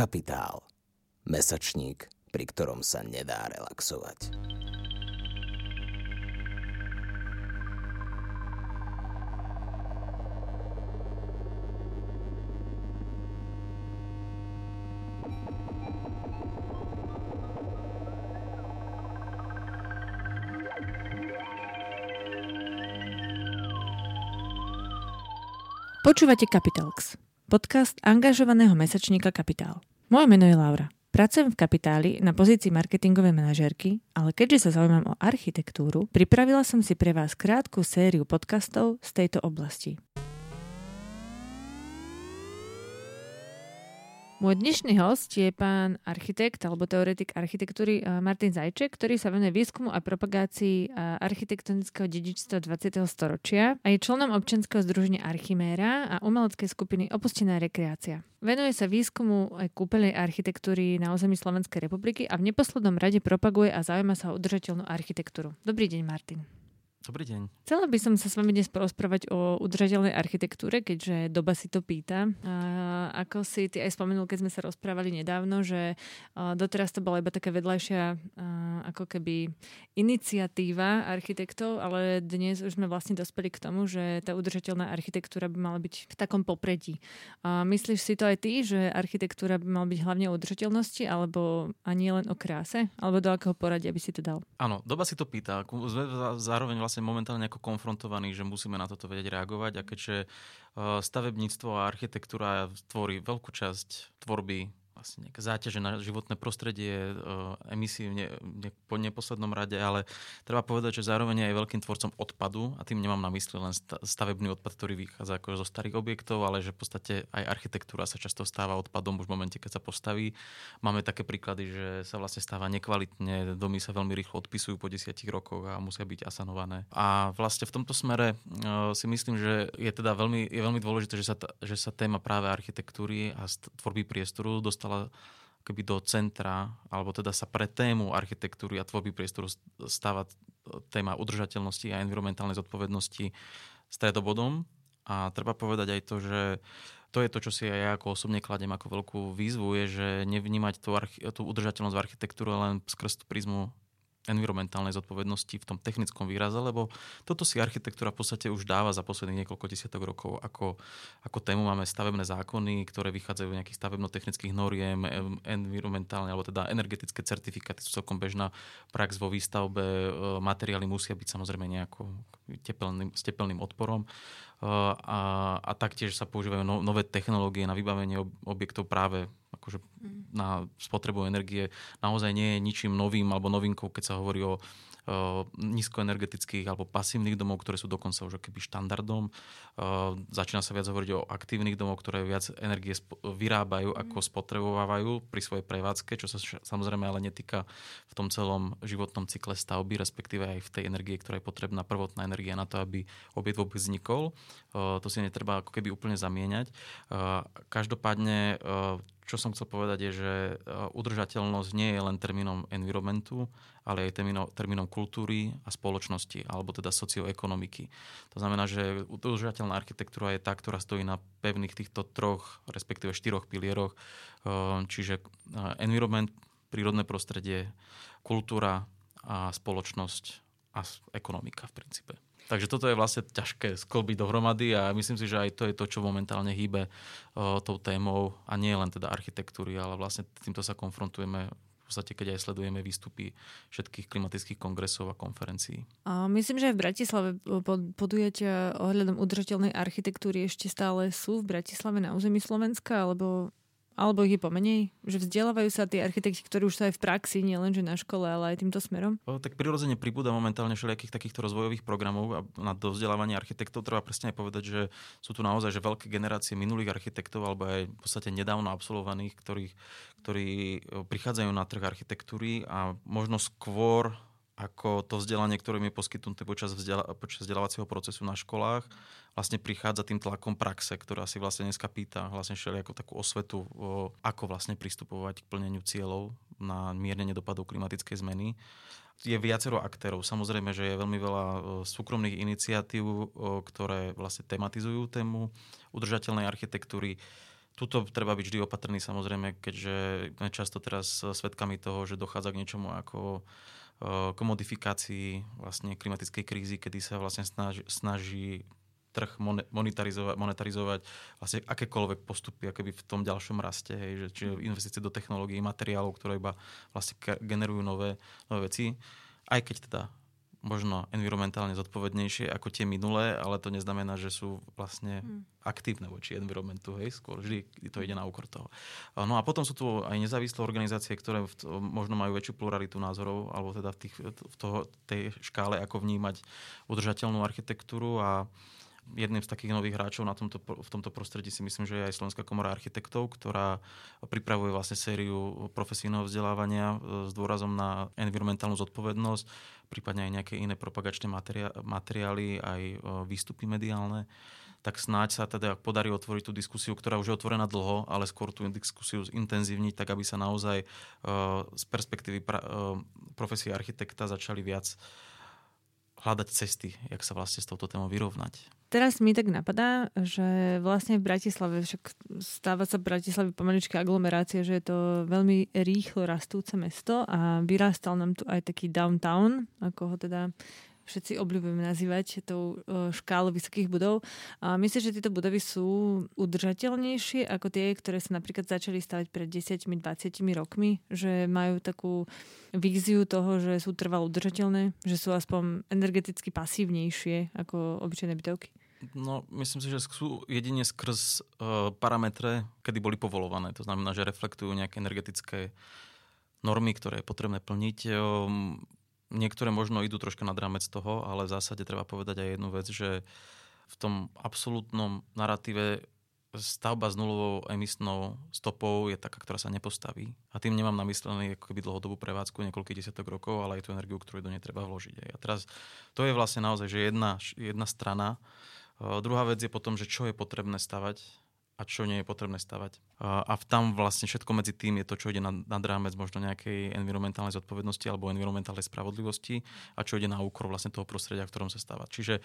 Kapitál. Mesačník, pri ktorom sa nedá relaxovať. Počúvate Capitalx, podcast angažovaného mesačníka Kapitál. Moje meno je Laura. Pracujem v Kapitáli na pozícii marketingovej manažérky, ale keďže sa zaujímam o architektúru, pripravila som si pre vás krátku sériu podcastov z tejto oblasti. Môj dnešný host je pán architekt alebo teoretik architektúry eh, Martin Zajček, ktorý sa venuje výskumu a propagácii eh, architektonického dedičstva 20. storočia a je členom občianskeho združenia Archiméra a umeleckej skupiny Opustená rekreácia. Venuje sa výskumu aj kúpeľnej architektúry na území Slovenskej republiky a v neposlednom rade propaguje a zaujíma sa o udržateľnú architektúru. Dobrý deň, Martin. Dobrý deň. Chcela by som sa s vami dnes porozprávať o udržateľnej architektúre, keďže doba si to pýta. A ako si ty aj spomenul, keď sme sa rozprávali nedávno, že doteraz to bola iba taká vedľajšia ako keby iniciatíva architektov, ale dnes už sme vlastne dospeli k tomu, že tá udržateľná architektúra by mala byť v takom popredí. A myslíš si to aj ty, že architektúra by mala byť hlavne o udržateľnosti, alebo ani len o kráse? Alebo do akého poradia by si to dal? Áno, doba si to pýta. Zároveň vlastne vlastne momentálne ako konfrontovaní, že musíme na toto vedieť reagovať. A keďže uh, stavebníctvo a architektúra tvorí veľkú časť tvorby vlastne nejaké záťaže na životné prostredie, eh, emisie v ne, ne, po neposlednom rade, ale treba povedať, že zároveň je aj veľkým tvorcom odpadu a tým nemám na mysli len stavebný odpad, ktorý vychádza ako zo starých objektov, ale že v podstate aj architektúra sa často stáva odpadom už v momente, keď sa postaví. Máme také príklady, že sa vlastne stáva nekvalitne, domy sa veľmi rýchlo odpisujú po desiatich rokoch a musia byť asanované. A vlastne v tomto smere uh, si myslím, že je teda veľmi, je veľmi dôležité, že sa, že sa téma práve architektúry a tvorby priestoru dostala dostala keby do centra, alebo teda sa pre tému architektúry a tvorby priestoru stáva téma udržateľnosti a environmentálnej zodpovednosti stredobodom. A treba povedať aj to, že to je to, čo si aj ja ako osobne kladem ako veľkú výzvu, je, že nevnímať tú, archi- tú udržateľnosť v architektúre len skrz tú prízmu environmentálnej zodpovednosti v tom technickom výraze, lebo toto si architektúra v podstate už dáva za posledných niekoľko desiatok rokov. Ako, ako tému máme stavebné zákony, ktoré vychádzajú nejakých stavebno-technických noriem, environmentálne alebo teda energetické certifikáty sú celkom bežná prax vo výstavbe. E, materiály musia byť samozrejme nejako tepelným, s tepelným odporom a, a taktiež sa používajú no, nové technológie na vybavenie objektov práve akože mm. na spotrebu energie. Naozaj nie je ničím novým alebo novinkou, keď sa hovorí o nízkoenergetických alebo pasívnych domov, ktoré sú dokonca už keby štandardom. Začína sa viac hovoriť o aktívnych domov, ktoré viac energie vyrábajú ako mhm. spotrebovávajú pri svojej prevádzke, čo sa samozrejme ale netýka v tom celom životnom cykle stavby, respektíve aj v tej energie, ktorá je potrebná prvotná energia na to, aby objekt vôbec vznikol. To si netreba ako keby úplne zamieňať. Každopádne čo som chcel povedať je, že e, udržateľnosť nie je len termínom environmentu, ale aj termínom, termínom kultúry a spoločnosti, alebo teda socioekonomiky. To znamená, že udržateľná architektúra je tá, ktorá stojí na pevných týchto troch, respektíve štyroch pilieroch, e, čiže e, environment, prírodné prostredie, kultúra a spoločnosť a ekonomika v princípe. Takže toto je vlastne ťažké sklbiť dohromady a myslím si, že aj to je to, čo momentálne hýbe o, tou témou a nie len teda architektúry, ale vlastne týmto sa konfrontujeme v podstate, keď aj sledujeme výstupy všetkých klimatických kongresov a konferencií. A myslím, že aj v Bratislave podujatia ohľadom udržateľnej architektúry ešte stále sú v Bratislave na území Slovenska, alebo alebo ich je pomenej? Že vzdelávajú sa tí architekti, ktorí už sú aj v praxi, nielen že na škole, ale aj týmto smerom? O, tak prirodzene pribúda momentálne všelijakých takýchto rozvojových programov a na dovzdelávanie architektov treba presne aj povedať, že sú tu naozaj že veľké generácie minulých architektov alebo aj v podstate nedávno absolvovaných, ktorí, ktorí prichádzajú na trh architektúry a možno skôr ako to vzdelanie, ktoré mi je poskytnuté počas, vzdiela- počas vzdelávacieho procesu na školách, vlastne prichádza tým tlakom praxe, ktorá si vlastne dneska pýta vlastne ako takú osvetu, o, ako vlastne pristupovať k plneniu cieľov na miernenie dopadov klimatickej zmeny. Je viacero aktérov. Samozrejme, že je veľmi veľa súkromných iniciatív, ktoré vlastne tematizujú tému udržateľnej architektúry tuto treba byť vždy opatrný samozrejme, keďže často teraz svedkami toho, že dochádza k niečomu ako k modifikácii vlastne klimatickej krízy, kedy sa vlastne snaží, snaží trh monetarizovať, monetarizovať vlastne akékoľvek postupy akoby v tom ďalšom raste, hej, že, čiže investície do technológií, materiálov, ktoré iba vlastne generujú nové, nové veci. Aj keď teda možno environmentálne zodpovednejšie ako tie minulé, ale to neznamená, že sú vlastne hmm. aktívne voči environmentu, hej, skôr vždy to ide na úkor toho. No a potom sú tu aj nezávislé organizácie, ktoré v, možno majú väčšiu pluralitu názorov, alebo teda v, tých, v toho, tej škále, ako vnímať udržateľnú architektúru a jedným z takých nových hráčov na tomto, v tomto prostredí si myslím, že je aj Slovenská komora architektov, ktorá pripravuje vlastne sériu profesijného vzdelávania e, s dôrazom na environmentálnu zodpovednosť, prípadne aj nejaké iné propagačné materiály, aj e, výstupy mediálne. Tak snáď sa teda podarí otvoriť tú diskusiu, ktorá už je otvorená dlho, ale skôr tú diskusiu zintenzívniť, tak aby sa naozaj uh, z perspektívy pra, uh, profesie architekta začali viac hľadať cesty, jak sa vlastne s touto témou vyrovnať. Teraz mi tak napadá, že vlastne v Bratislave, však stáva sa v Bratislave pomalička aglomerácia, že je to veľmi rýchlo rastúce mesto a vyrastal nám tu aj taký downtown, ako ho teda všetci obľúbujeme nazývať tou e, škálou vysokých budov. A myslím, že tieto budovy sú udržateľnejšie ako tie, ktoré sa napríklad začali stavať pred 10-20 rokmi, že majú takú víziu toho, že sú trvalo udržateľné, že sú aspoň energeticky pasívnejšie ako obyčajné bytovky. No, myslím si, že sú jedine skrz uh, parametre, kedy boli povolované. To znamená, že reflektujú nejaké energetické normy, ktoré je potrebné plniť. Um, Niektoré možno idú troška nad rámec toho, ale v zásade treba povedať aj jednu vec, že v tom absolútnom narratíve stavba s nulovou emisnou stopou je taká, ktorá sa nepostaví. A tým nemám na myslený ako keby dlhodobú prevádzku niekoľkých desiatok rokov, ale aj tú energiu, ktorú do nej treba vložiť. A teraz to je vlastne naozaj že jedna, jedna strana. Uh, druhá vec je potom, že čo je potrebné stavať a čo nie je potrebné stavať. A, tam vlastne všetko medzi tým je to, čo ide nad, nad rámec možno nejakej environmentálnej zodpovednosti alebo environmentálnej spravodlivosti a čo ide na úkor vlastne toho prostredia, v ktorom sa stáva. Čiže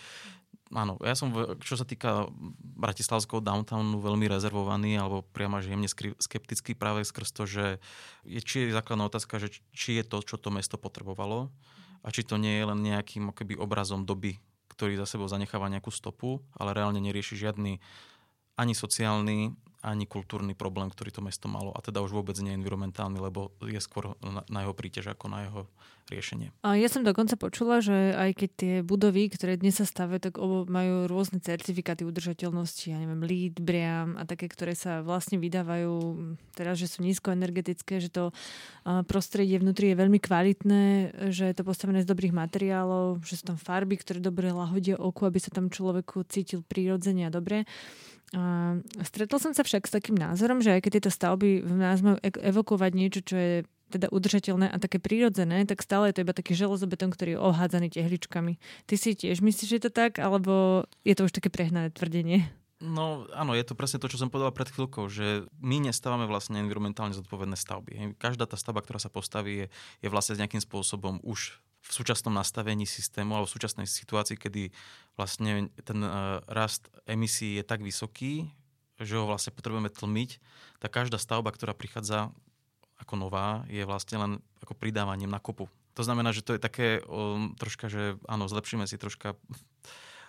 áno, ja som, čo sa týka bratislavského downtownu, veľmi rezervovaný alebo priamo že jemne skeptický práve skrz to, že je, či je základná otázka, že či je to, čo to mesto potrebovalo a či to nie je len nejakým akoby obrazom doby, ktorý za sebou zanecháva nejakú stopu, ale reálne nerieši žiadny ani sociálny, ani kultúrny problém, ktorý to mesto malo. A teda už vôbec nie environmentálny, lebo je skôr na, jeho prítež ako na jeho riešenie. A ja som dokonca počula, že aj keď tie budovy, ktoré dnes sa stavajú, tak majú rôzne certifikáty udržateľnosti, ja neviem, LEED, BREEAM a také, ktoré sa vlastne vydávajú teraz, že sú nízkoenergetické, že to prostredie vnútri je veľmi kvalitné, že je to postavené z dobrých materiálov, že sú tam farby, ktoré dobre lahodia oku, aby sa tam človeku cítil prírodzene a dobre. A stretol som sa však s takým názorom, že aj keď tieto stavby v nás majú evokovať niečo, čo je teda udržateľné a také prírodzené, tak stále je to iba taký železobetón, ktorý je ohádzaný tehličkami. Ty si tiež myslíš, že je to tak, alebo je to už také prehnané tvrdenie? No áno, je to presne to, čo som povedal pred chvíľkou, že my nestávame vlastne environmentálne zodpovedné stavby. Každá tá stavba, ktorá sa postaví, je, je vlastne nejakým spôsobom už v súčasnom nastavení systému alebo v súčasnej situácii, kedy vlastne ten uh, rast emisí je tak vysoký, že ho vlastne potrebujeme tlmiť, tak každá stavba, ktorá prichádza ako nová, je vlastne len ako pridávaním na kopu. To znamená, že to je také um, troška, že áno, zlepšíme si troška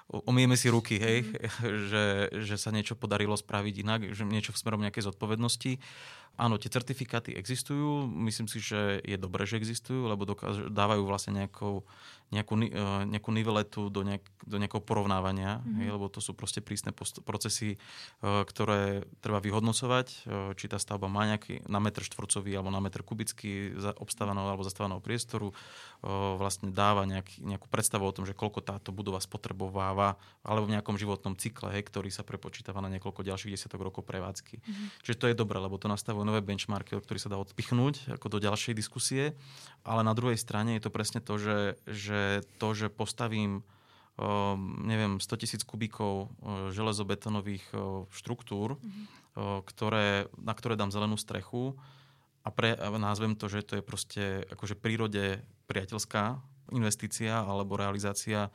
omieme si ruky, hej, mm. že, že sa niečo podarilo spraviť inak, že niečo v smerom nejakej zodpovednosti. Áno, tie certifikáty existujú, myslím si, že je dobré, že existujú, lebo dokáž, dávajú vlastne nejakou, nejakú, e, nejakú niveletu do, nejak, do nejakého porovnávania, mm-hmm. hej, lebo to sú proste prísne post- procesy, e, ktoré treba vyhodnocovať, e, či tá stavba má nejaký na metr štvorcový alebo na metr kubický obstávaného alebo zastávaného priestoru, vlastne dáva nejaký, nejakú predstavu o tom, že koľko táto budova spotrebováva, alebo v nejakom životnom cykle, hej, ktorý sa prepočítava na niekoľko ďalších desiatok rokov prevádzky. Mm-hmm. Čiže to je dobré, lebo to nastavuje nové benchmarky, od ktorých sa dá odpichnúť ako do ďalšej diskusie. Ale na druhej strane je to presne to, že, že to, že postavím uh, neviem, 100 tisíc kubíkov uh, železobetonových uh, štruktúr, mm-hmm. ktoré, na ktoré dám zelenú strechu a, pre, a názvem to, že to je proste akože prírode priateľská investícia alebo realizácia,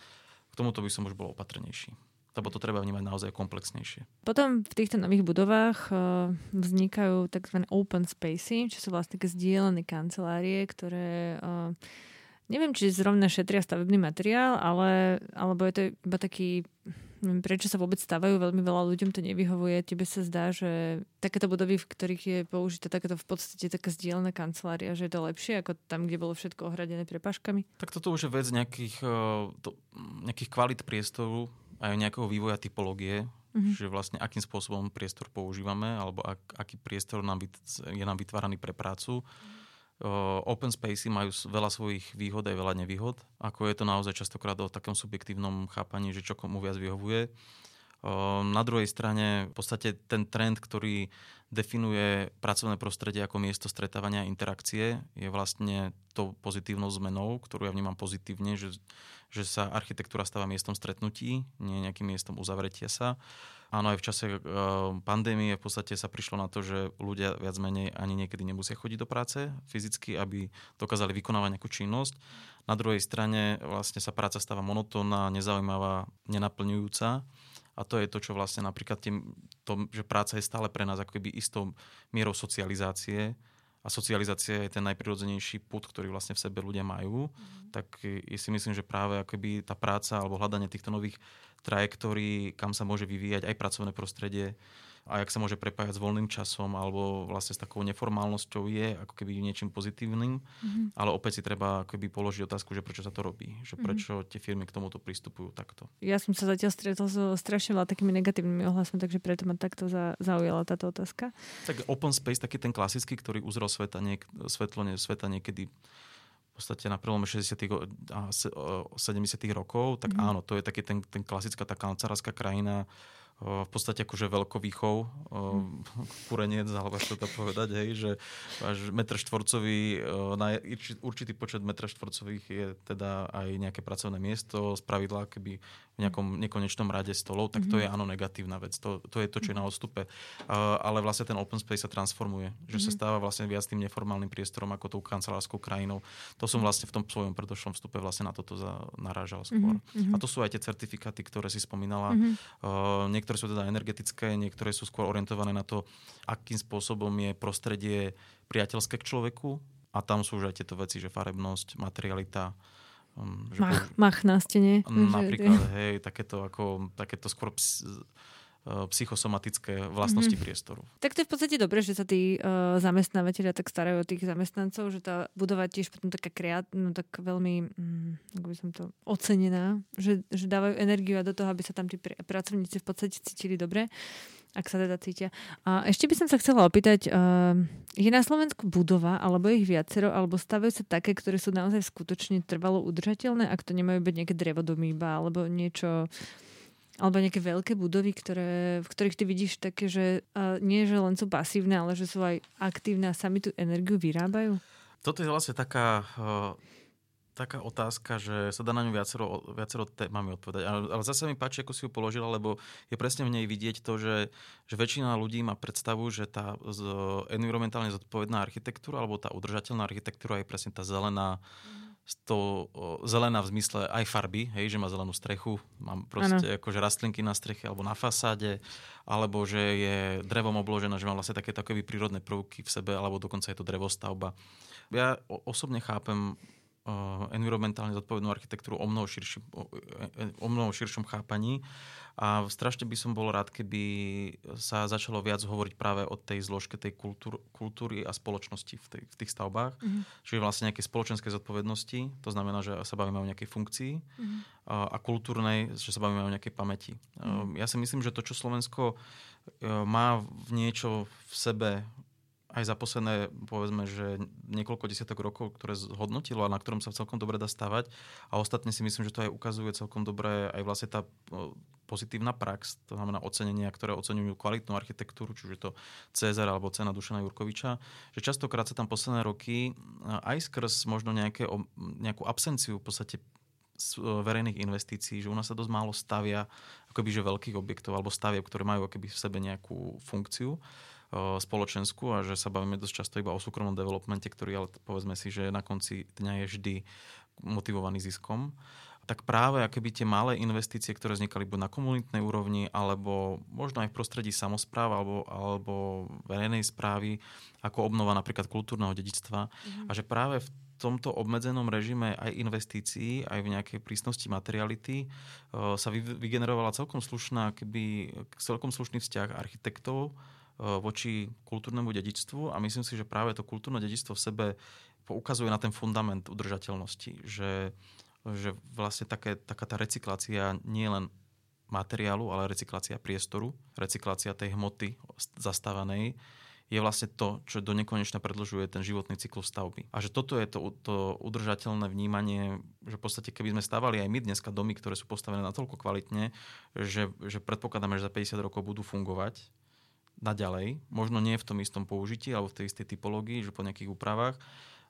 k tomuto by som už bol opatrnejší. Lebo to treba vnímať naozaj komplexnejšie. Potom v týchto nových budovách uh, vznikajú tzv. open spacey, čo sú vlastne také zdieľané kancelárie, ktoré uh, neviem, či zrovna šetria stavebný materiál, ale, alebo je to iba taký neviem, prečo sa vôbec stavajú, veľmi veľa ľuďom to nevyhovuje. Tebe sa zdá, že takéto budovy, v ktorých je použité takéto v podstate taká zdieľaná kancelária, že je to lepšie ako tam, kde bolo všetko ohradené prepaškami? Tak toto už je vec nejakých, uh, to, nejakých kvalit priestoru, aj nejakého vývoja typológie, mm-hmm. že vlastne akým spôsobom priestor používame, alebo ak, aký priestor nám je nám vytváraný pre prácu. Uh, open spacey majú veľa svojich výhod aj veľa nevýhod. Ako je to naozaj častokrát o takom subjektívnom chápaní, že čo komu viac vyhovuje. Uh, na druhej strane v podstate ten trend, ktorý definuje pracovné prostredie ako miesto stretávania a interakcie, je vlastne tou pozitívnou zmenou, ktorú ja vnímam pozitívne, že že sa architektúra stáva miestom stretnutí, nie nejakým miestom uzavretia sa. Áno, aj v čase uh, pandémie v podstate sa prišlo na to, že ľudia viac menej ani niekedy nemusia chodiť do práce fyzicky, aby dokázali vykonávať nejakú činnosť. Na druhej strane vlastne sa práca stáva monotónna, nezaujímavá, nenaplňujúca. A to je to, čo vlastne napríklad tým, to, že práca je stále pre nás ako keby istou mierou socializácie, a socializácia je ten najprirodzenejší put, ktorý vlastne v sebe ľudia majú, mm. tak si myslím, že práve akoby tá práca alebo hľadanie týchto nových trajektórií, kam sa môže vyvíjať aj pracovné prostredie, a jak sa môže prepájať s voľným časom alebo vlastne s takou neformálnosťou je ako keby niečím pozitívnym, mm-hmm. ale opäť si treba ako keby položiť otázku, že prečo sa to robí, že mhm. prečo mm-hmm. tie firmy k tomuto pristupujú takto. Ja som sa zatiaľ stretol so strašne veľa takými negatívnymi ohlasmi, takže preto ma takto za, zaujala táto otázka. Tak open space, taký ten klasický, ktorý uzrel sveta niek- svetlo nie, sveta niekedy v podstate na prelome 60. a 70. rokov, tak mm-hmm. áno, to je taký ten, ten klasická tá kancelárska krajina, v podstate akože veľkovýchov, kúreniec, alebo ako to povedať, hej, že až metr štvorcový, na určitý počet metra štvorcových je teda aj nejaké pracovné miesto, z pravidla keby nejakom nekonečnom rade stolov, tak to je mhm. áno negatívna vec. To, to je to, čo je na odstupe. Ale vlastne ten open space sa transformuje, že sa mhm. stáva vlastne viac tým neformálnym priestorom ako tou kancelárskou krajinou. To som vlastne v tom svojom predošlom vstupe vlastne na toto narážal skôr. A to sú aj tie certifikáty, ktoré si spomínala. Niektoré niektoré sú teda energetické, niektoré sú skôr orientované na to, akým spôsobom je prostredie priateľské k človeku a tam sú už aj tieto veci, že farebnosť, materialita, um, že mach, po... mach na stene. Napríklad, hej, takéto, ako, takéto skôr ps, Eh, psychosomatické vlastnosti mm-hmm. priestoru. Tak to je v podstate dobré, že sa tí uh, zamestnávateľia tak starajú o tých zamestnancov, že tá budova tiež potom taká kreat, no tak veľmi, um, ako by som to, ocenená, že, že dávajú energiu a do toho, aby sa tam tí pr- pracovníci v podstate cítili dobre ak sa teda cítia. A ešte by som sa chcela opýtať, uh, je na Slovensku budova, alebo ich viacero, alebo stavajú sa také, ktoré sú naozaj skutočne trvalo udržateľné, ak to nemajú byť nejaké drevodomýba, alebo niečo alebo nejaké veľké budovy, ktoré, v ktorých ty vidíš také, že uh, nie, že len sú pasívne, ale že sú aj aktívne a sami tú energiu vyrábajú? Toto je vlastne taká, uh, taká otázka, že sa dá na ňu viacero, viacero témami odpovedať. Ale, ale zase mi páči, ako si ju položila, lebo je presne v nej vidieť to, že, že väčšina ľudí má predstavu, že tá z, environmentálne zodpovedná architektúra alebo tá udržateľná architektúra je presne tá zelená, mm to zelená v zmysle aj farby, hej, že má zelenú strechu, mám proste ano. akože rastlinky na streche alebo na fasáde, alebo že je drevom obložená, že má vlastne také také prírodné prvky v sebe, alebo dokonca je to drevostavba. Ja osobne chápem uh, environmentálne zodpovednú architektúru o mnoho, širši, o, e, o mnoho širšom chápaní a strašne by som bol rád, keby sa začalo viac hovoriť práve o tej zložke tej kultúr, kultúry a spoločnosti v, tej, v tých stavbách. Mm-hmm. Čiže vlastne nejaké spoločenské zodpovednosti, to znamená, že sa bavíme o nejakej funkcii mm-hmm. a, a kultúrnej, že sa bavíme o nejakej pamäti. Mm-hmm. Ja si myslím, že to, čo Slovensko e, má v niečo v sebe aj za posledné, povedzme, že niekoľko desiatok rokov, ktoré zhodnotilo a na ktorom sa celkom dobre dá stavať. A ostatne si myslím, že to aj ukazuje celkom dobre aj vlastne tá pozitívna prax, to znamená ocenenia, ktoré oceňujú kvalitnú architektúru, či už je to Cezar alebo cena Dušana Jurkoviča, že častokrát sa tam posledné roky aj skrz možno nejaké, nejakú absenciu v podstate verejných investícií, že u nás sa dosť málo stavia akoby, že veľkých objektov alebo stavieb, ktoré majú akoby v sebe nejakú funkciu spoločenskú a že sa bavíme dosť často iba o súkromnom developmente, ktorý ale povedzme si, že na konci dňa je vždy motivovaný ziskom tak práve akéby tie malé investície, ktoré vznikali buď na komunitnej úrovni, alebo možno aj v prostredí samozpráv alebo, alebo verejnej správy, ako obnova napríklad kultúrneho dedičstva. Mm-hmm. A že práve v tomto obmedzenom režime aj investícií, aj v nejakej prísnosti materiality sa vygenerovala celkom slušná, keby, celkom slušný vzťah architektov voči kultúrnemu dedičstvu a myslím si, že práve to kultúrne dedičstvo v sebe poukazuje na ten fundament udržateľnosti, že, že vlastne také, taká tá recyklácia nie len materiálu, ale recyklácia priestoru, recyklácia tej hmoty zastávanej, je vlastne to, čo do nekonečna predlžuje ten životný cyklus stavby. A že toto je to, to udržateľné vnímanie, že v podstate keby sme stávali aj my dneska domy, ktoré sú postavené natoľko kvalitne, že, že predpokladáme, že za 50 rokov budú fungovať naďalej, možno nie v tom istom použití alebo v tej istej typológii, že po nejakých úpravách,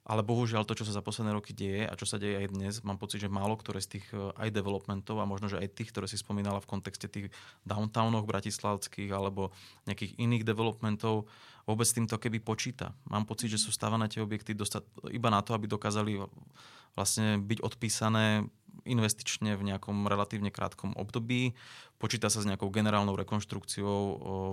ale bohužiaľ to, čo sa za posledné roky deje a čo sa deje aj dnes, mám pocit, že málo ktoré z tých eh, aj developmentov a možno, že aj tých, ktoré si spomínala v kontexte tých downtownoch bratislavských alebo nejakých iných developmentov, vôbec týmto keby počíta. Mám pocit, že sú stávané tie objekty dostat, iba na to, aby dokázali vlastne byť odpísané investične v nejakom relatívne krátkom období. Počíta sa s nejakou generálnou rekonštrukciou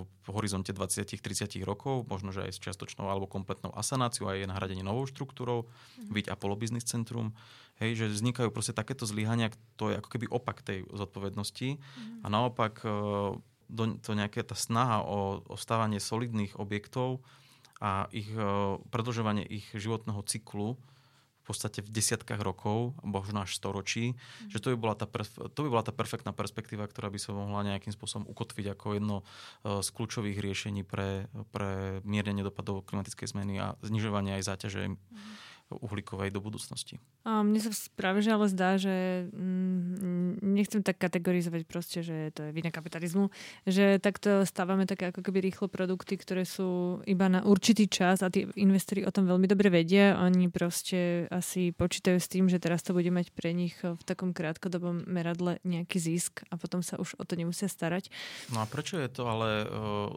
v horizonte 20-30 rokov, možno, že aj s čiastočnou alebo kompletnou asanáciou a je nahradenie novou štruktúrou, mm. byť Apollo Business Centrum. Hej, že vznikajú proste takéto zlyhania, to je ako keby opak tej zodpovednosti. Mm. A naopak do, to nejaká tá snaha o, o stávanie solidných objektov a ich e, predlžovanie ich životného cyklu podstate v desiatkách rokov, možno až storočí, mm. že to by, bola tá perf- to by bola tá perfektná perspektíva, ktorá by sa mohla nejakým spôsobom ukotviť ako jedno uh, z kľúčových riešení pre, pre miernenie dopadov klimatickej zmeny a znižovanie aj záťaže mm uhlíkovej do budúcnosti. A mne sa práve že ale zdá, že mm, nechcem tak kategorizovať proste, že to je vina kapitalizmu, že takto stávame také ako keby rýchlo produkty, ktoré sú iba na určitý čas a tí investori o tom veľmi dobre vedia. Oni proste asi počítajú s tým, že teraz to bude mať pre nich v takom krátkodobom meradle nejaký zisk a potom sa už o to nemusia starať. No a prečo je to ale uh,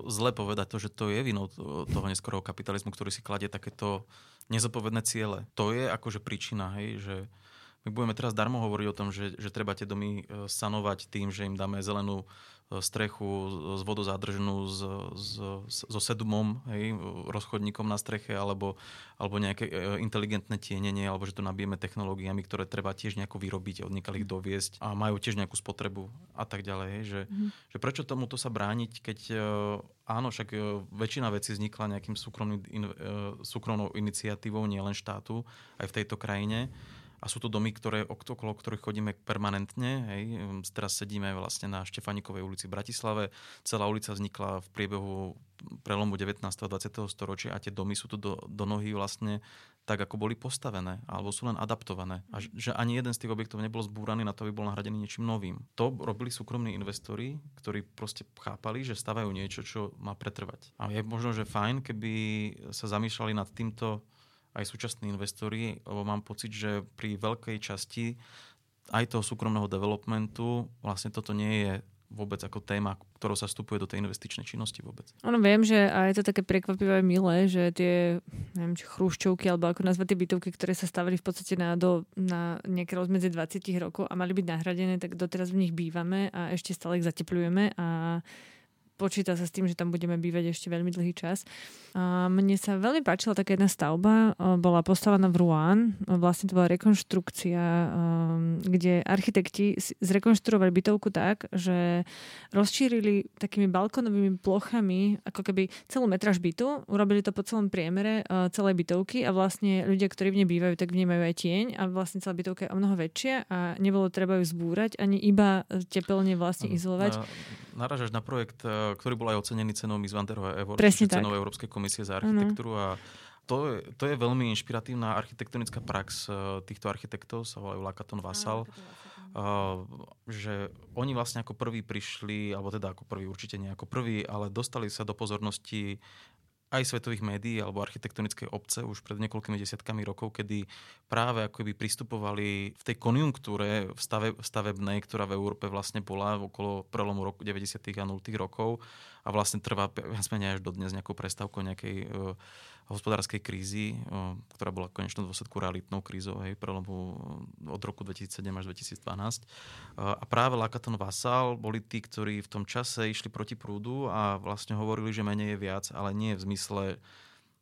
zle povedať to, že to je vinou toho neskorého kapitalizmu, ktorý si kladie takéto nezodpovedné ciele. To je akože príčina, hej, že my budeme teraz darmo hovoriť o tom, že, že treba tie domy e, sanovať tým, že im dáme zelenú e, strechu z vodozádržnú s, s, so sedumom, hej, rozchodníkom na streche, alebo, alebo nejaké e, inteligentné tienenie, alebo že to nabijeme technológiami, ktoré treba tiež nejako vyrobiť, od ich doviesť a majú tiež nejakú spotrebu a tak ďalej. Hej, že, mm. že prečo tomuto sa brániť, keď áno, však väčšina vecí vznikla nejakým súkromným, súkromnou iniciatívou, nielen štátu, aj v tejto krajine a sú to domy, ktoré, okolo ktorých chodíme permanentne. Hej. Teraz sedíme vlastne na Štefanikovej ulici v Bratislave. Celá ulica vznikla v priebehu prelomu 19. a 20. storočia a tie domy sú tu do, do nohy vlastne tak, ako boli postavené, alebo sú len adaptované. A že ani jeden z tých objektov nebol zbúraný na to, aby bol nahradený niečím novým. To robili súkromní investori, ktorí proste chápali, že stavajú niečo, čo má pretrvať. A je možno, že fajn, keby sa zamýšľali nad týmto aj súčasní investori, lebo mám pocit, že pri veľkej časti aj toho súkromného developmentu vlastne toto nie je vôbec ako téma, ktorou sa vstupuje do tej investičnej činnosti vôbec. Ono viem, že a je to také prekvapivé milé, že tie neviem, či chrúščovky, alebo ako nazvať tie bytovky, ktoré sa stavili v podstate na, do, na nejaké rozmedzi 20 rokov a mali byť nahradené, tak doteraz v nich bývame a ešte stále ich zateplujeme a počíta sa s tým, že tam budeme bývať ešte veľmi dlhý čas. A mne sa veľmi páčila taká jedna stavba, bola postavená v Rouen, vlastne to bola rekonštrukcia, kde architekti zrekonštruovali bytovku tak, že rozšírili takými balkonovými plochami ako keby celú metraž bytu, urobili to po celom priemere celej bytovky a vlastne ľudia, ktorí v nej bývajú, tak vnímajú aj tieň a vlastne celá bytovka je o mnoho väčšia a nebolo treba ju zbúrať, ani iba tepelne vlastne izolovať. Naražaš na projekt ktorý bol aj ocenený cenou Miss Van der Award, cenou Európskej komisie za architektúru. A to je, to je veľmi inšpiratívna architektonická prax uh, týchto architektov, sa volajú Lakaton Vassal. Uh, že oni vlastne ako prví prišli, alebo teda ako prví určite nie ako prví, ale dostali sa do pozornosti aj svetových médií alebo architektonickej obce už pred niekoľkými desiatkami rokov, kedy práve ako by pristupovali v tej konjunktúre v stave, stavebnej, ktorá v Európe vlastne bola okolo prelomu roku 90. a 0. rokov a vlastne trvá viac menej až do dnes nejakou prestávkou nejakej uh, hospodárskej krízy, ktorá bola v dôsledku realitnou krízou hej, prelomu od roku 2007 až 2012. A práve Lakaton Vassal boli tí, ktorí v tom čase išli proti prúdu a vlastne hovorili, že menej je viac, ale nie v zmysle zmysle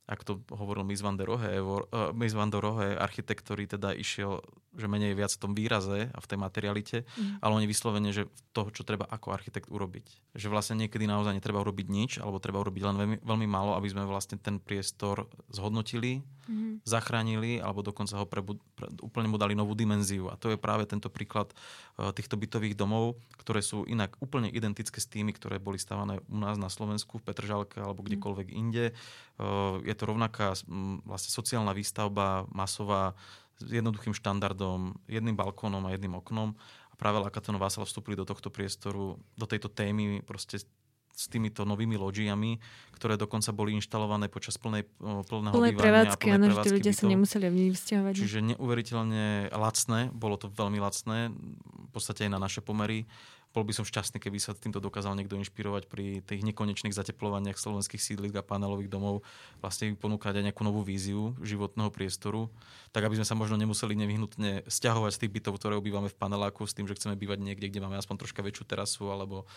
ak to hovoril Miss van der Rohe, uh, Miss van der Rohe, architekt, ktorý teda išiel, že menej viac v tom výraze a v tej materialite, mm. ale oni vyslovene, že toho, čo treba ako architekt urobiť. Že vlastne niekedy naozaj netreba urobiť nič, alebo treba urobiť len veľmi, veľmi málo, aby sme vlastne ten priestor zhodnotili, mm. zachránili, alebo dokonca ho pre, pre, úplne mu dali novú dimenziu. A to je práve tento príklad uh, týchto bytových domov, ktoré sú inak úplne identické s tými, ktoré boli stávané u nás na Slovensku, v Petržalke alebo mhm. kdekoľvek mm. inde. Uh, je to rovnaká vlastne sociálna výstavba, masová, s jednoduchým štandardom, jedným balkónom a jedným oknom. A práve Lakaton Vásal vstúpili do tohto priestoru, do tejto témy proste s týmito novými loďiami, ktoré dokonca boli inštalované počas plnej, plného plnej prevádzky, áno, že ľudia bytov. sa nemuseli v nich vzťahovať. Čiže neuveriteľne lacné, bolo to veľmi lacné, v podstate aj na naše pomery bol by som šťastný, keby sa týmto dokázal niekto inšpirovať pri tých nekonečných zateplovaniach slovenských sídlisk a panelových domov, vlastne ponúkať aj nejakú novú víziu životného priestoru, tak aby sme sa možno nemuseli nevyhnutne stiahovať z tých bytov, ktoré obývame v paneláku, s tým, že chceme bývať niekde, kde máme aspoň troška väčšiu terasu alebo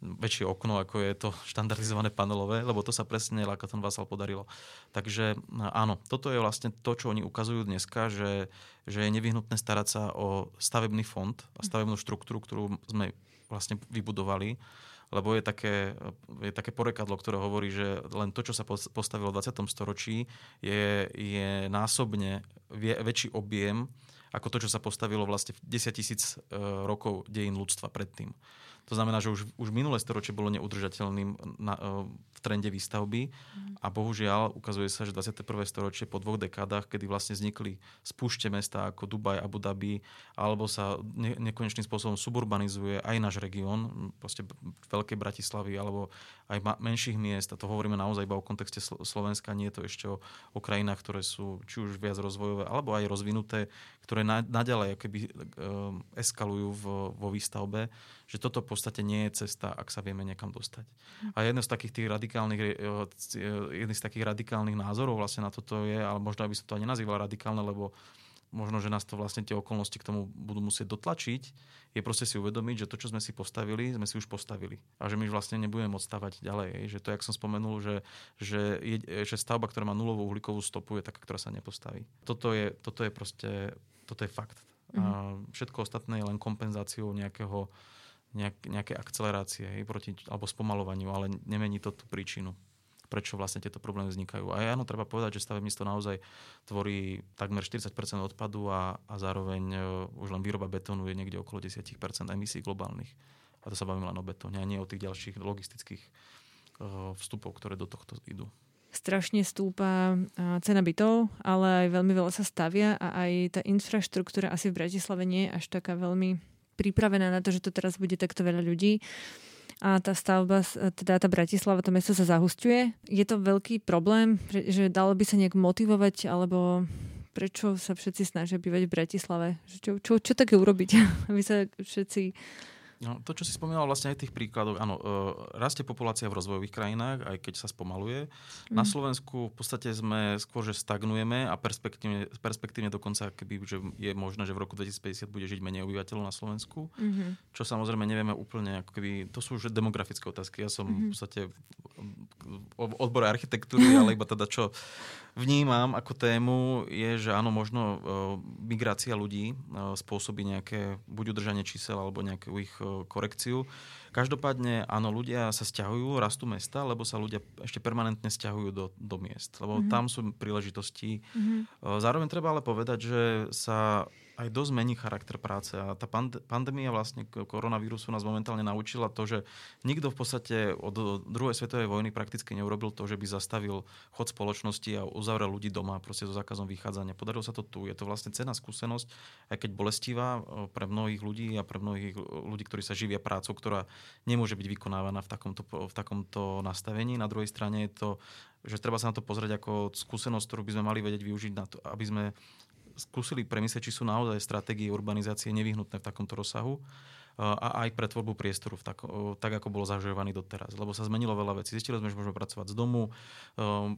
väčšie okno, ako je to štandardizované panelové, lebo to sa presne Lakaton Vasal podarilo. Takže áno, toto je vlastne to, čo oni ukazujú dneska, že, že je nevyhnutné starať sa o stavebný fond a stavebnú štruktúru, ktorú sme vlastne vybudovali, lebo je také, je také porekadlo, ktoré hovorí, že len to, čo sa postavilo v 20. storočí, je, je násobne väčší objem ako to, čo sa postavilo vlastne 10 tisíc e, rokov dejín ľudstva predtým. To znamená, že už, už minulé storočie bolo neudržateľným na, e, v trende výstavby a bohužiaľ ukazuje sa, že 21. storočie po dvoch dekádach, kedy vlastne vznikli spúšte mesta ako Dubaj, Abu Dhabi, alebo sa ne, nekonečným spôsobom suburbanizuje aj náš región, proste Veľkej Bratislavy, alebo aj menších miest, a to hovoríme naozaj iba o kontexte Slovenska, nie je to ešte o, o krajinách, ktoré sú či už viac rozvojové, alebo aj rozvinuté, ktoré na, naďalej akoby, um, eskalujú v, vo výstavbe, že toto v podstate nie je cesta, ak sa vieme niekam dostať. A jedno z takých tých radikálnych, e, e, jedný z takých radikálnych názorov vlastne na toto je, ale možno aby som to ani nazýval radikálne, lebo možno, že nás to vlastne tie okolnosti k tomu budú musieť dotlačiť, je proste si uvedomiť, že to, čo sme si postavili, sme si už postavili. A že my vlastne nebudeme môcť stavať ďalej. Že to, jak som spomenul, že, že, je, že stavba, ktorá má nulovú uhlíkovú stopu, je taká, ktorá sa nepostaví. Toto je, toto je proste, toto je fakt. Mm-hmm. A mhm. všetko ostatné je len kompenzáciou nejakého nejak, nejaké akcelerácie hej, proti, alebo spomalovaniu, ale nemení to tú príčinu prečo vlastne tieto problémy vznikajú. A áno, treba povedať, že stavebníctvo naozaj tvorí takmer 40% odpadu a, a zároveň uh, už len výroba betónu je niekde okolo 10% emisí globálnych. A to sa bavíme len o betóne a nie o tých ďalších logistických uh, vstupov, ktoré do tohto idú strašne stúpa cena bytov, ale aj veľmi veľa sa stavia a aj tá infraštruktúra asi v Bratislave nie je až taká veľmi pripravená na to, že to teraz bude takto veľa ľudí a tá stavba, teda tá Bratislava, to mesto sa zahustuje. Je to veľký problém, že dalo by sa nejak motivovať, alebo prečo sa všetci snažia bývať v Bratislave? Čo, čo, čo také urobiť, aby sa všetci No, to, čo si spomínal vlastne aj tých príkladov, áno, e, rastie populácia v rozvojových krajinách, aj keď sa spomaluje. Mm. Na Slovensku v podstate sme skôr, že stagnujeme a perspektívne, perspektívne dokonca, keby že je možné, že v roku 2050 bude žiť menej obyvateľov na Slovensku, mm-hmm. čo samozrejme nevieme úplne, ako keby, to sú už demografické otázky. Ja som mm-hmm. v podstate v odbore architektúry, ale iba teda čo vnímam ako tému je, že áno, možno uh, migrácia ľudí uh, spôsobí nejaké buď udržanie čísel alebo nejakú ich uh, korekciu. Každopádne áno, ľudia sa stiahujú, rastú mesta, lebo sa ľudia ešte permanentne stiahujú do, do miest, lebo mm-hmm. tam sú príležitosti. Mm-hmm. Zároveň treba ale povedať, že sa aj dosť mení charakter práce. A tá pand- pandémia vlastne koronavírusu nás momentálne naučila to, že nikto v podstate od druhej svetovej vojny prakticky neurobil to, že by zastavil chod spoločnosti a uzavrel ľudí doma proste so zákazom vychádzania. Podarilo sa to tu. Je to vlastne cená skúsenosť, aj keď bolestivá pre mnohých ľudí a pre mnohých ľudí, ktorí sa živia prácou, ktorá nemôže byť vykonávaná v takomto, v takomto nastavení. Na druhej strane je to, že treba sa na to pozrieť ako skúsenosť, ktorú by sme mali vedieť využiť na to, aby sme skúsili premyslieť, či sú naozaj stratégie urbanizácie nevyhnutné v takomto rozsahu a aj pre tvorbu priestoru, tak, tak ako bolo zažívaný doteraz. Lebo sa zmenilo veľa vecí. Zistili sme, že môžeme pracovať z domu.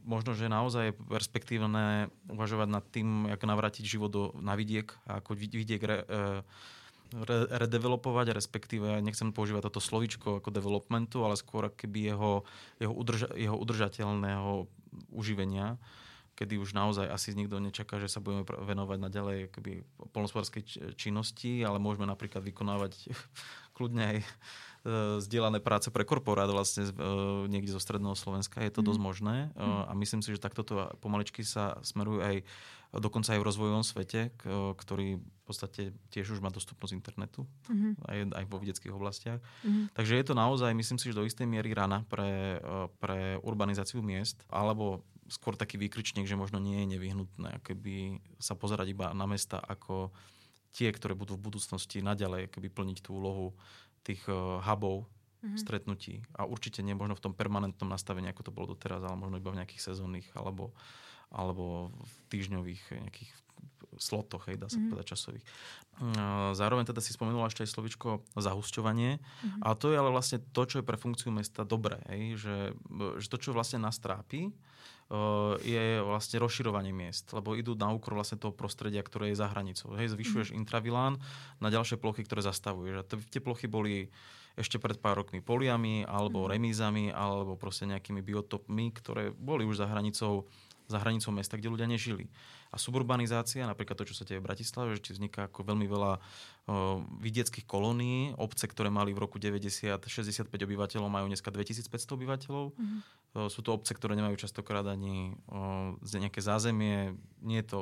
Možno, že naozaj je perspektívne uvažovať nad tým, ako navrátiť život do, na vidiek ako vidiek re, re, redevelopovať, respektíve nechcem používať toto slovičko ako developmentu, ale skôr keby jeho, jeho, udrža, jeho udržateľného uživenia kedy už naozaj asi nikto nečaká, že sa budeme venovať naďalej polnospodárskej činnosti, ale môžeme napríklad vykonávať kľudne aj e, zdieľané práce pre korporát vlastne e, niekde zo stredného Slovenska. Je to mm. dosť možné mm. a myslím si, že takto to pomaličky sa smerujú aj dokonca aj v rozvojovom svete, ktorý v podstate tiež už má dostupnosť internetu mm-hmm. aj, aj vo vedeckých oblastiach. Mm-hmm. Takže je to naozaj, myslím si, že do istej miery rana pre, pre urbanizáciu miest, alebo skôr taký výkričník, že možno nie je nevyhnutné keby sa pozerať iba na mesta ako tie, ktoré budú v budúcnosti naďalej keby plniť tú úlohu tých uh, hubov mm-hmm. stretnutí. A určite nie možno v tom permanentnom nastavení, ako to bolo doteraz, ale možno iba v nejakých sezónnych alebo, alebo v týždňových nejakých slotoch, hej, dá sa mm. povedať časových. Zároveň teda si spomenula ešte aj slovičko zahusťovanie. Mm. A to je ale vlastne to, čo je pre funkciu mesta dobré. Hej, že, že to, čo vlastne nás trápi, je vlastne rozširovanie miest, lebo idú na úkor vlastne toho prostredia, ktoré je za hranicou. Hej, zvyšuješ mm. intravilán na ďalšie plochy, ktoré zastavuješ. A tie plochy boli ešte pred pár rokmi poliami, alebo mm. remízami, alebo proste nejakými biotopmi, ktoré boli už za hranicou za hranicou mesta, kde ľudia nežili. A suburbanizácia, napríklad to, čo sa deje v Bratislave, že vzniká ako veľmi veľa o, vidieckých kolónií, obce, ktoré mali v roku 90 65 obyvateľov, majú dneska 2500 obyvateľov. Mm-hmm. Sú to obce, ktoré nemajú častokrát ani nejaké zázemie, nie je to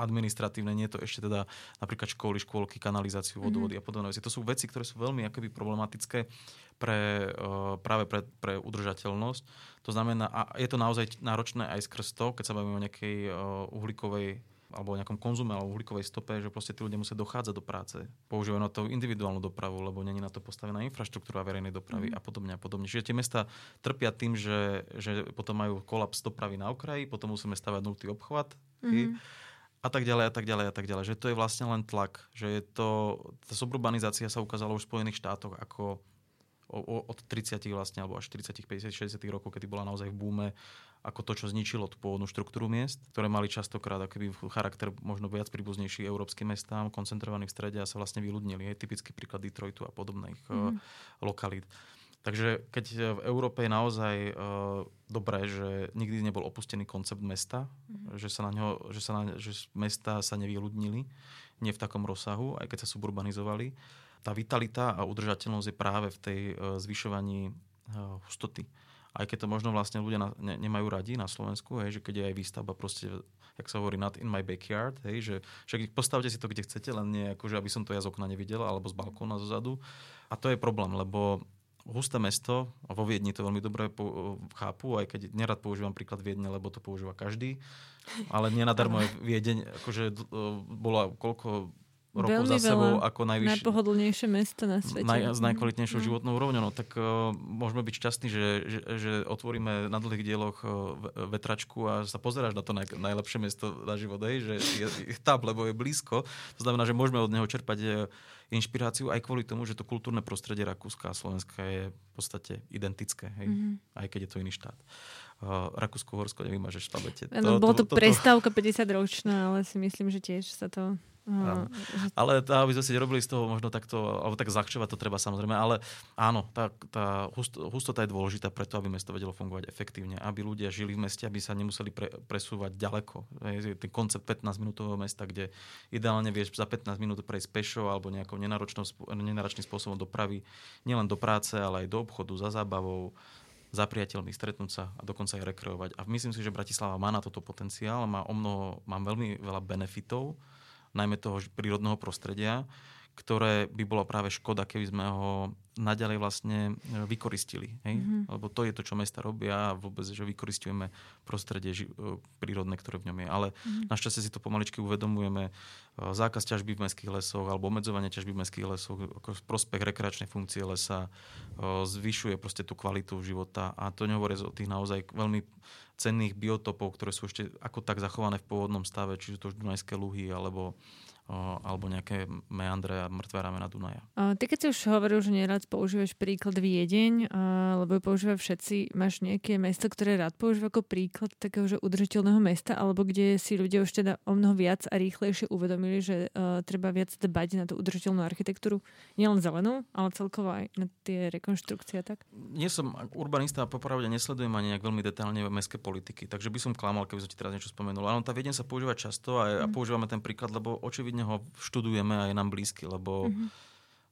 administratívne, nie je to ešte teda napríklad školy, škôlky, kanalizáciu, vodovody mm-hmm. a podobné veci. To sú veci, ktoré sú veľmi akoby problematické pre, práve pre, pre udržateľnosť. To znamená, a je to naozaj náročné aj skrz to, keď sa bavíme o nejakej uhlíkovej alebo o nejakom konzume alebo uhlíkovej stope, že proste tí ľudia musia dochádzať do práce. Používajú na to individuálnu dopravu, lebo není na to postavená infraštruktúra verejnej dopravy mm. a podobne a podobne. Čiže tie mesta trpia tým, že, že potom majú kolaps dopravy na okraji, potom musíme stavať nultý obchvat. Mm a tak ďalej a tak ďalej a tak ďalej. Že to je vlastne len tlak. Že je to, tá suburbanizácia sa ukázala už v Spojených štátoch ako od 30 vlastne, alebo až 40, 50, 60 rokov, kedy bola naozaj v búme, ako to, čo zničilo tú pôvodnú štruktúru miest, ktoré mali častokrát akoby charakter možno viac príbuznejší európskym mestám, koncentrovaných v strede a sa vlastne vyľudnili. Je typický príklad Detroitu a podobných mm-hmm. lokalít. Takže keď v Európe je naozaj uh, dobré, že nikdy nebol opustený koncept mesta, mm-hmm. že, sa na ňo, že, sa na, že mesta sa nevyľudnili, nie v takom rozsahu, aj keď sa suburbanizovali. Tá vitalita a udržateľnosť je práve v tej uh, zvyšovaní uh, hustoty. Aj keď to možno vlastne ľudia na, ne, nemajú radi na Slovensku, hej, že keď je aj výstavba proste, jak sa hovorí, not in my backyard, hej, že však postavte si to, kde chcete, len nie ako, že aby som to ja z okna nevidel, alebo z balkóna zozadu. A to je problém, lebo husté mesto, a vo Viedni to veľmi dobre po, chápu, aj keď nerad používam príklad Viedne, lebo to používa každý, ale nenadarmo je Viedeň, akože bola koľko rokov Veľmi za sebou ako najvyššie... Najpohodlnejšie mesto na svete. Naj, s najkvalitnejšou no. životnou úrovňou. No, tak uh, môžeme byť šťastní, že, že, že otvoríme na dlhých dieloch uh, vetračku a sa pozeráš na to naj, najlepšie miesto na život, hej, že je, je tam, lebo je blízko. To znamená, že môžeme od neho čerpať uh, inšpiráciu aj kvôli tomu, že to kultúrne prostredie Rakúska a Slovenska je v podstate identické, hej? Mm-hmm. aj keď je to iný štát. Uh, Rakúsko-Horsko nevymažeš v tablete. To, bolo to, to, to prestávka 50 ročná, ale si myslím, že tiež sa to Uh, ale tá, aby sme si nerobili z toho možno takto, alebo tak zľahčovať to treba samozrejme, ale áno, tá, tá hustota je dôležitá preto, aby mesto vedelo fungovať efektívne, aby ľudia žili v meste, aby sa nemuseli pre, presúvať ďaleko. Je ten koncept 15-minútového mesta, kde ideálne vieš za 15 minút prejsť pešo alebo nejakou nenáročným spôsobom dopravy, nielen do práce, ale aj do obchodu, za zábavou, za priateľmi, stretnúť sa a dokonca aj rekreovať. A myslím si, že Bratislava má na toto potenciál, má o mnoho, má veľmi veľa benefitov, najmä toho prírodného prostredia, ktoré by bolo práve škoda, keby sme ho naďalej vlastne e, vykoristili. Hej? Mm-hmm. Lebo to je to, čo mesta robia a vôbec, že vykoristujeme prostredie ži- e, prírodné, ktoré v ňom je. Ale mm-hmm. našťastie si to pomaličky uvedomujeme. E, zákaz ťažby v mestských lesoch alebo obmedzovanie ťažby v mestských lesoch, ako prospech rekreačnej funkcie lesa, zvyšuje proste tú kvalitu života. A to nehovorí o tých naozaj veľmi cenných biotopov, ktoré sú ešte ako tak zachované v pôvodnom stave, či sú to už Dunajské luhy alebo alebo nejaké meandre a mŕtve ramena Dunaja. A ty keď si už hovoril, že nerad používaš príklad Viedeň, lebo ju používajú všetci, máš nejaké mesto, ktoré rád používa ako príklad takého že udržiteľného mesta, alebo kde si ľudia už teda o mnoho viac a rýchlejšie uvedomili, že uh, treba viac dbať na tú udržiteľnú architektúru, nielen zelenú, ale celkovo aj na tie rekonštrukcie tak? Nie som urbanista a popravde nesledujem ani nejak veľmi detálne mestské politiky, takže by som klamal, keby som ti teraz niečo spomenul. Ale tá Viedeň sa používa často a, mm. a mhm. používame ten príklad, lebo očividne osobitne ho študujeme a je nám blízky, lebo mm-hmm.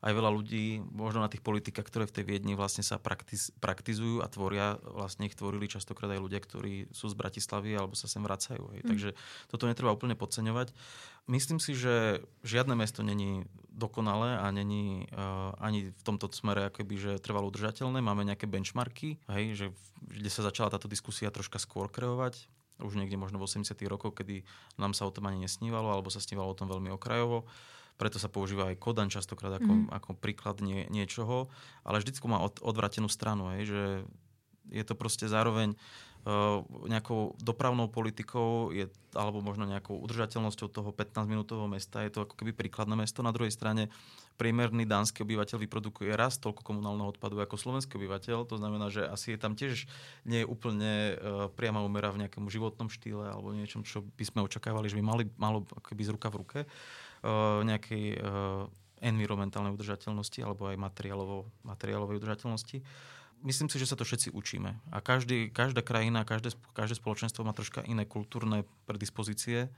aj veľa ľudí, možno na tých politikách, ktoré v tej Viedni vlastne sa praktiz, praktizujú a tvoria, vlastne ich tvorili častokrát aj ľudia, ktorí sú z Bratislavy alebo sa sem vracajú. Hej. Mm. Takže toto netreba úplne podceňovať. Myslím si, že žiadne mesto není dokonalé a není uh, ani v tomto smere akoby, že trvalo udržateľné. Máme nejaké benchmarky, hej, že, kde sa začala táto diskusia troška skôr kreovať už niekde možno v 80. rokoch, kedy nám sa o tom ani nesnívalo, alebo sa snívalo o tom veľmi okrajovo. Preto sa používa aj Kodan častokrát ako, mm. ako príklad nie, niečoho, ale vždycky má od, odvratenú stranu, hej, že je to proste zároveň uh, nejakou dopravnou politikou je, alebo možno nejakou udržateľnosťou toho 15-minútového mesta. Je to ako keby príkladné mesto. Na druhej strane priemerný dánsky obyvateľ vyprodukuje raz toľko komunálneho odpadu ako slovenský obyvateľ. To znamená, že asi je tam tiež nie je úplne uh, priama umera v nejakom životnom štýle alebo niečom, čo by sme očakávali, že by mali, malo akoby z ruka v ruke uh, nejakej environmentálnej udržateľnosti alebo aj materiálovej udržateľnosti. Myslím si, že sa to všetci učíme. A každý, každá krajina, každé, každé spoločenstvo má troška iné kultúrne predispozície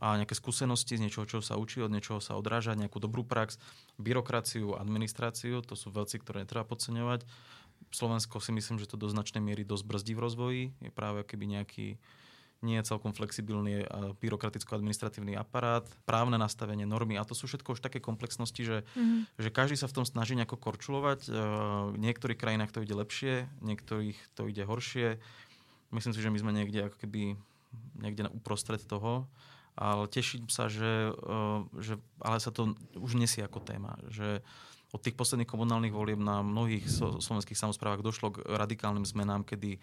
a nejaké skúsenosti z niečoho, čo sa učí, od niečoho sa odráža, nejakú dobrú prax, byrokraciu, administráciu, to sú veci, ktoré netreba podceňovať. Slovensko si myslím, že to do značnej miery dosť brzdí v rozvoji. Je práve keby nejaký nie je celkom flexibilný byrokraticko-administratívny aparát, právne nastavenie normy a to sú všetko už také komplexnosti, že, mm-hmm. že každý sa v tom snaží nejako korčulovať. V niektorých krajinách to ide lepšie, niektorých to ide horšie. Myslím si, že my sme niekde ako keby niekde uprostred toho ale teším sa, že, eh, že ale sa to už nesie ako téma, že od tých posledných komunálnych volieb na mnohých slovenských samozprávach došlo k radikálnym zmenám, kedy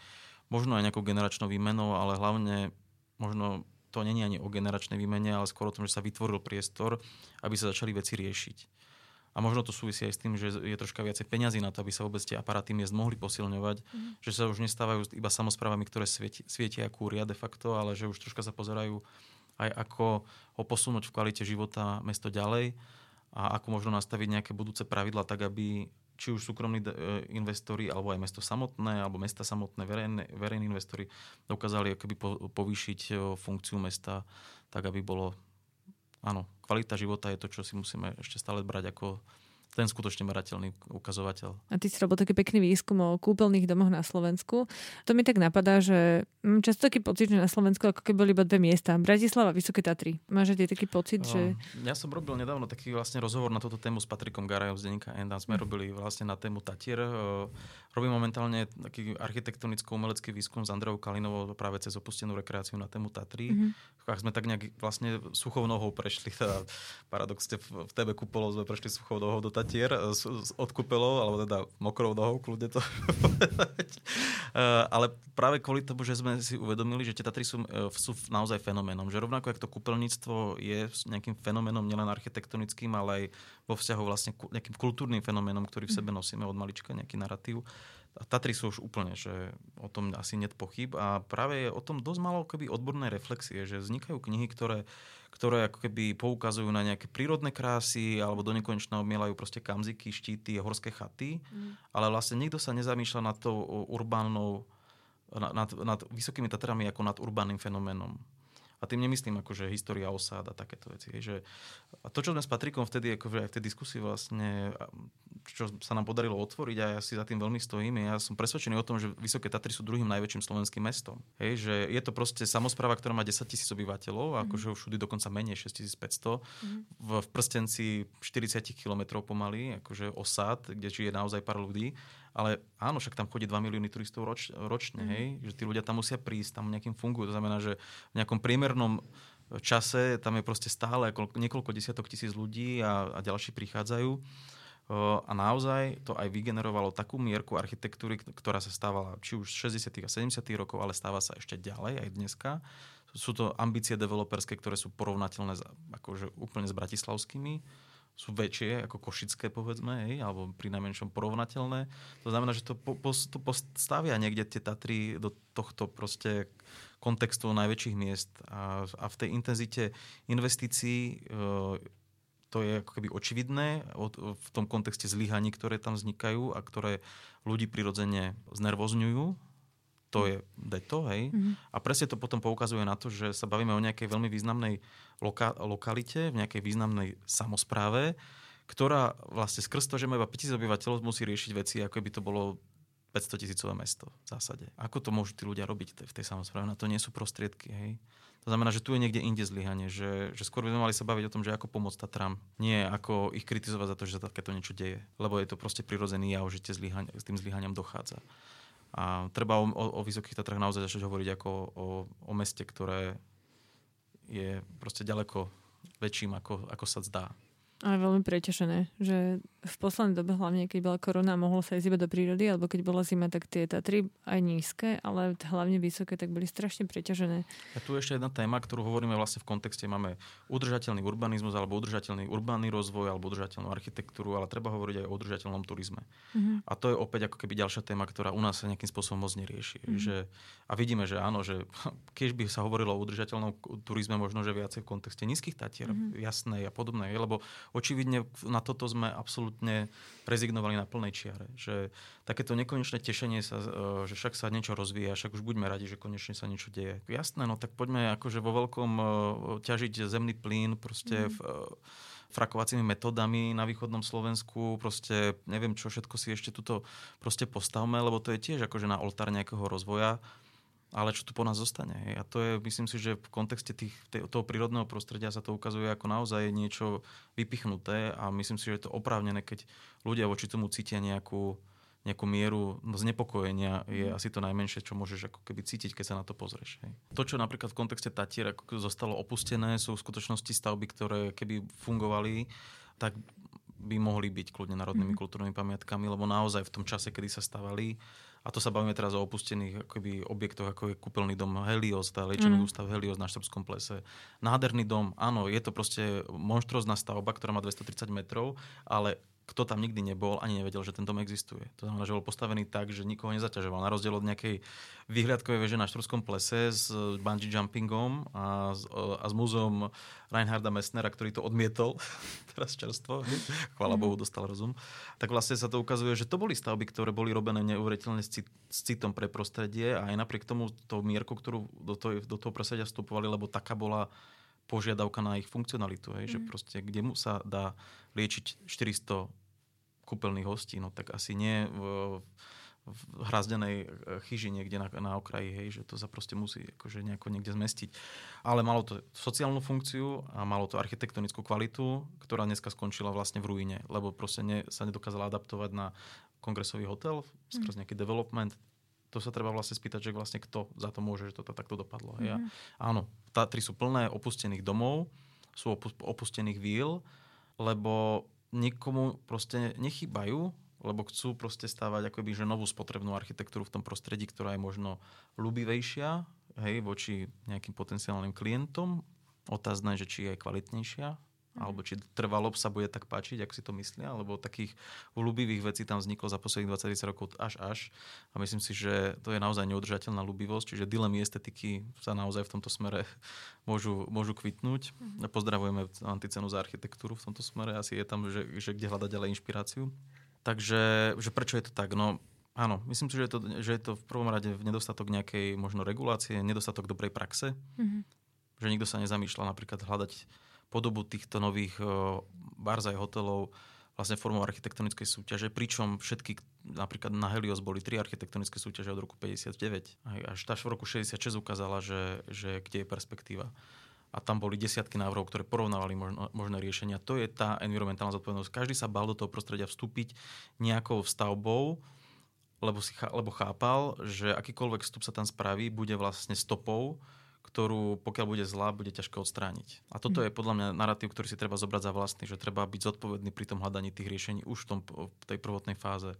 možno aj nejakou generačnou výmenou, ale hlavne možno to není ani o generačnej výmene, ale skôr o tom, že sa vytvoril priestor, aby sa začali veci riešiť. A možno to súvisí aj s tým, že je troška viacej peňazí na to, aby sa vôbec tie aparáty miest mohli posilňovať, mm. že sa už nestávajú iba samozprávami, ktoré svieti, svietia kúria de facto, ale že už troška sa pozerajú aj ako ho posunúť v kvalite života mesto ďalej a ako možno nastaviť nejaké budúce pravidla tak, aby či už súkromní e, investori, alebo aj mesto samotné, alebo mesta samotné, verejné, verejní investori dokázali akoby povýšiť e, funkciu mesta tak, aby bolo... Áno, kvalita života je to, čo si musíme ešte stále brať ako ten skutočne merateľný ukazovateľ. A ty si robil taký pekný výskum o kúpeľných domoch na Slovensku. To mi tak napadá, že mám často taký pocit, že na Slovensku ako keby boli iba dve miesta. Bratislava, Vysoké Tatry. Máš aj taký pocit, že... Ja som robil nedávno taký vlastne rozhovor na túto tému s Patrikom Garajom z denníka Enda. Sme hm. robili vlastne na tému Tatier. Robím momentálne taký architektonicko-umelecký výskum s Andreou Kalinovou práve cez opustenú rekreáciu na tému Tatry. Mm-hmm. Sme tak nejak vlastne suchou nohou prešli, teda paradoxne v TB Kupolov sme prešli suchou nohou do Tatier, od Kupelov, alebo teda mokrou nohou, kľudne to. Eh, ale práve kvôli tomu, že sme si uvedomili, že tie Tatry sú, eh, sú naozaj fenoménom. Že rovnako, ako to kúpeľníctvo je nejakým fenoménom nielen architektonickým, ale aj vo vzťahu vlastne nejakým kultúrnym fenoménom, ktorý v sebe nosíme od malička, nejaký narratív Tatry sú už úplne, že o tom asi net pochyb a práve je o tom dosť malo keby odborné reflexie, že vznikajú knihy, ktoré, ktoré ako keby poukazujú na nejaké prírodné krásy alebo do nekonečna mielajú proste kamziky, štíty, horské chaty, mm. ale vlastne nikto sa nezamýšľa nad tou urbánnou, nad, nad, nad vysokými Tatrami ako nad urbánnym fenoménom. A tým nemyslím akože história osád a takéto veci. Že, a to, čo sme s Patrikom vtedy akože aj v tej diskusii vlastne, čo sa nám podarilo otvoriť a ja si za tým veľmi stojím, ja som presvedčený o tom, že Vysoké Tatry sú druhým najväčším slovenským mestom. Hej, že je to proste samozpráva, ktorá má 10 tisíc obyvateľov, mm-hmm. akože všudy dokonca menej 6500. Mm-hmm. V, v prstenci 40 km pomaly, akože osád, kde žije naozaj pár ľudí ale áno, však tam chodí 2 milióny turistov roč, ročne, mm. hej? že tí ľudia tam musia prísť, tam nejakým fungujú. To znamená, že v nejakom priemernom čase tam je proste stále niekoľko desiatok tisíc ľudí a, a ďalší prichádzajú. A naozaj to aj vygenerovalo takú mierku architektúry, ktorá sa stávala či už 60. a 70. rokov, ale stáva sa ešte ďalej aj dneska. Sú to ambície developerské, ktoré sú porovnateľné akože úplne s bratislavskými sú väčšie ako košické, povedzme, hej, alebo pri najmenšom porovnateľné. To znamená, že to, po, to postavia niekde tie Tatry do tohto proste kontextu najväčších miest a, a v tej intenzite investícií e, to je ako keby očividné v tom kontexte zlyhaní, ktoré tam vznikajú a ktoré ľudí prirodzene znervozňujú to je deto, hej. Mm-hmm. A presne to potom poukazuje na to, že sa bavíme o nejakej veľmi významnej loka- lokalite, v nejakej významnej samozpráve, ktorá vlastne skrz to, že má iba 5000 obyvateľov, musí riešiť veci, ako by to bolo 500 tisícové mesto v zásade. Ako to môžu tí ľudia robiť v tej samozpráve? Na to nie sú prostriedky, hej. To znamená, že tu je niekde inde zlyhanie, že, že skôr by sme mali sa baviť o tom, že ako pomôcť Tatram, nie ako ich kritizovať za to, že sa takéto niečo deje. Lebo je to proste prirodzený jav, že s tým zlyhaniam dochádza. A treba o, o, o Vysokých Tatrách naozaj začať hovoriť ako o, o meste, ktoré je proste ďaleko väčším, ako, ako sa zdá. Ale veľmi preťažené, že v poslednej dobe, hlavne keď bola korona, mohlo sa ísť iba do prírody, alebo keď bola zima, tak tie Tatry aj nízke, ale hlavne vysoké, tak boli strašne preťažené. A tu ešte jedna téma, ktorú hovoríme vlastne v kontexte, máme udržateľný urbanizmus, alebo udržateľný urbánny rozvoj, alebo udržateľnú architektúru, ale treba hovoriť aj o udržateľnom turizme. Mm-hmm. A to je opäť ako keby ďalšia téma, ktorá u nás sa nejakým spôsobom moc nerieši. Mm-hmm. Že, a vidíme, že áno, že keď by sa hovorilo o udržateľnom turizme, možno, že viacej v kontexte nízkych tatier, mm-hmm. jasnej a podobnej, lebo očividne na toto sme absolútne rezignovali na plnej čiare. Že takéto nekonečné tešenie sa, e, že však sa niečo rozvíja, však už buďme radi, že konečne sa niečo deje. Jasné, no tak poďme akože vo veľkom e, ťažiť zemný plyn proste mm. v, e, frakovacími metodami na východnom Slovensku, proste neviem čo všetko si ešte tuto proste postavme, lebo to je tiež akože na oltár nejakého rozvoja ale čo tu po nás zostane. Hej. A to je, myslím si, že v kontexte tých, toho prírodného prostredia sa to ukazuje ako naozaj niečo vypichnuté a myslím si, že je to oprávnené, keď ľudia voči tomu cítia nejakú, nejakú mieru znepokojenia je mm. asi to najmenšie, čo môžeš ako keby cítiť, keď sa na to pozrieš. Hej. To, čo napríklad v kontexte Tatier ako zostalo opustené, sú v skutočnosti stavby, ktoré keby fungovali, tak by mohli byť kľudne národnými mm. kultúrnymi pamiatkami, lebo naozaj v tom čase, kedy sa stavali, a to sa bavíme teraz o opustených akoby, objektoch, ako je kúpeľný dom Helios, tá liečený mm. ústav Helios na Štrbskom plese. Nádherný dom, áno, je to proste monštrozná stavba, ktorá má 230 metrov, ale kto tam nikdy nebol, ani nevedel, že ten dom existuje. To znamená, že bol postavený tak, že nikoho nezaťažoval. Na rozdiel od nejakej vyhliadkovej veže na Štvorskom plese s bungee jumpingom a s, a s múzeum Reinharda Messnera, ktorý to odmietol, teraz čerstvo, chvála Bohu, dostal rozum, tak vlastne sa to ukazuje, že to boli stavby, ktoré boli robené neuveriteľne s, s citom pre prostredie a aj napriek tomu to mierku, ktorú do toho, do toho prostredia vstupovali, lebo taká bola požiadavka na ich funkcionalitu, hej, mm. že proste kde mu sa dá liečiť 400 kúpeľných hostí, no tak asi nie v, v hrazdenej e, chyži niekde na, na okraji, hej, že to sa proste musí akože nejako niekde zmestiť. Ale malo to sociálnu funkciu a malo to architektonickú kvalitu, ktorá dneska skončila vlastne v ruine, lebo proste ne, sa nedokázala adaptovať na kongresový hotel skrz mhm. nejaký development, to sa treba vlastne spýtať, že vlastne kto za to môže, že to takto dopadlo. Mm-hmm. Ja, áno, Tatry sú plné opustených domov, sú opustených víl, lebo nikomu proste nechybajú, lebo chcú proste stávať akoby, že novú spotrebnú architektúru v tom prostredí, ktorá je možno ľubivejšia hej, voči nejakým potenciálnym klientom. Otázne, že či je kvalitnejšia Mhm. alebo či trvalo sa bude tak páčiť, ako si to myslia, alebo takých ľubivých vecí tam vzniklo za posledných 20 rokov až až. A myslím si, že to je naozaj neudržateľná ľubivosť, čiže dilemy estetiky sa naozaj v tomto smere môžu, môžu kvitnúť. Mm-hmm. Pozdravujeme anticenu za architektúru v tomto smere, asi je tam, že, že kde hľadať ďalej inšpiráciu. Takže že prečo je to tak? No, áno, myslím si, že je, to, že je to v prvom rade nedostatok nejakej možno regulácie, nedostatok dobrej praxe. Mm-hmm že nikto sa nezamýšľal napríklad hľadať podobu týchto nových uh, barzaj hotelov vlastne formou architektonickej súťaže, pričom všetky, napríklad na Helios boli tri architektonické súťaže od roku 59. Až v roku 66 ukázala, že, že kde je perspektíva. A tam boli desiatky návrhov, ktoré porovnávali možno, možné riešenia. To je tá environmentálna zodpovednosť. Každý sa bal do toho prostredia vstúpiť nejakou stavbou, lebo, si, lebo chápal, že akýkoľvek vstup sa tam spraví, bude vlastne stopou, ktorú pokiaľ bude zlá, bude ťažko odstrániť. A toto mhm. je podľa mňa narratív, ktorý si treba zobrať za vlastný, že treba byť zodpovedný pri tom hľadaní tých riešení už v, tom, v tej prvotnej fáze.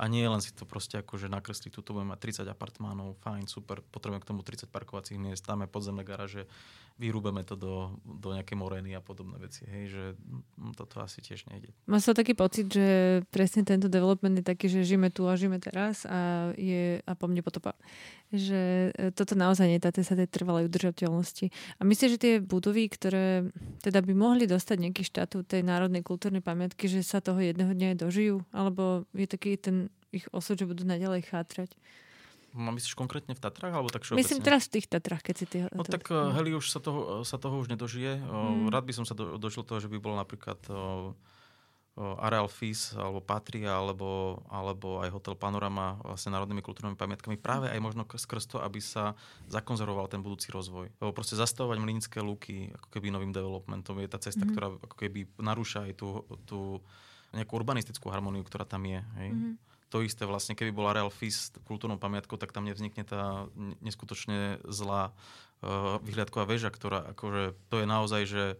A nie len si to proste ako, že nakresliť, tu budeme mať 30 apartmánov, fajn, super, potrebujeme k tomu 30 parkovacích miest, dáme podzemné garáže, vyrúbeme to do, do nejakej morény a podobné veci. Hej, že toto asi tiež nejde. Má sa taký pocit, že presne tento development je taký, že žijeme tu a žijeme teraz a, je, a po mne potopa. Že e, toto naozaj je sa tej trvalej udržateľnosti. A myslím, že tie budovy, ktoré teda by mohli dostať nejaký štatút tej národnej kultúrnej pamiatky, že sa toho jedného dňa aj dožijú? Alebo je taký ten ich osud, že budú naďalej chátrať. No, myslíš konkrétne v Tatrách? Alebo tak? Myslím teraz v tých Tatrách, keď si ty... No tak uh, Heli už sa toho, sa toho už nedožije. Mm. Rád by som sa do, dožil toho, že by bolo napríklad uh, Areal Fis, alebo Patria, alebo, alebo aj Hotel Panorama vlastne národnými kultúrnymi pamiatkami. Práve aj možno skrz to, aby sa zakonzervoval ten budúci rozvoj. Lebo proste zastavovať mlinické luky ako keby novým developmentom je tá cesta, mm. ktorá ako keby narúša aj tú, tú nejakú urbanistickú harmóniu, ktorá tam je. Hej? Mm to isté vlastne, keby bola Real Fis kultúrnou pamiatkou, tak tam nevznikne tá neskutočne zlá uh, vyhliadková väža, ktorá akože, to je naozaj, že uh,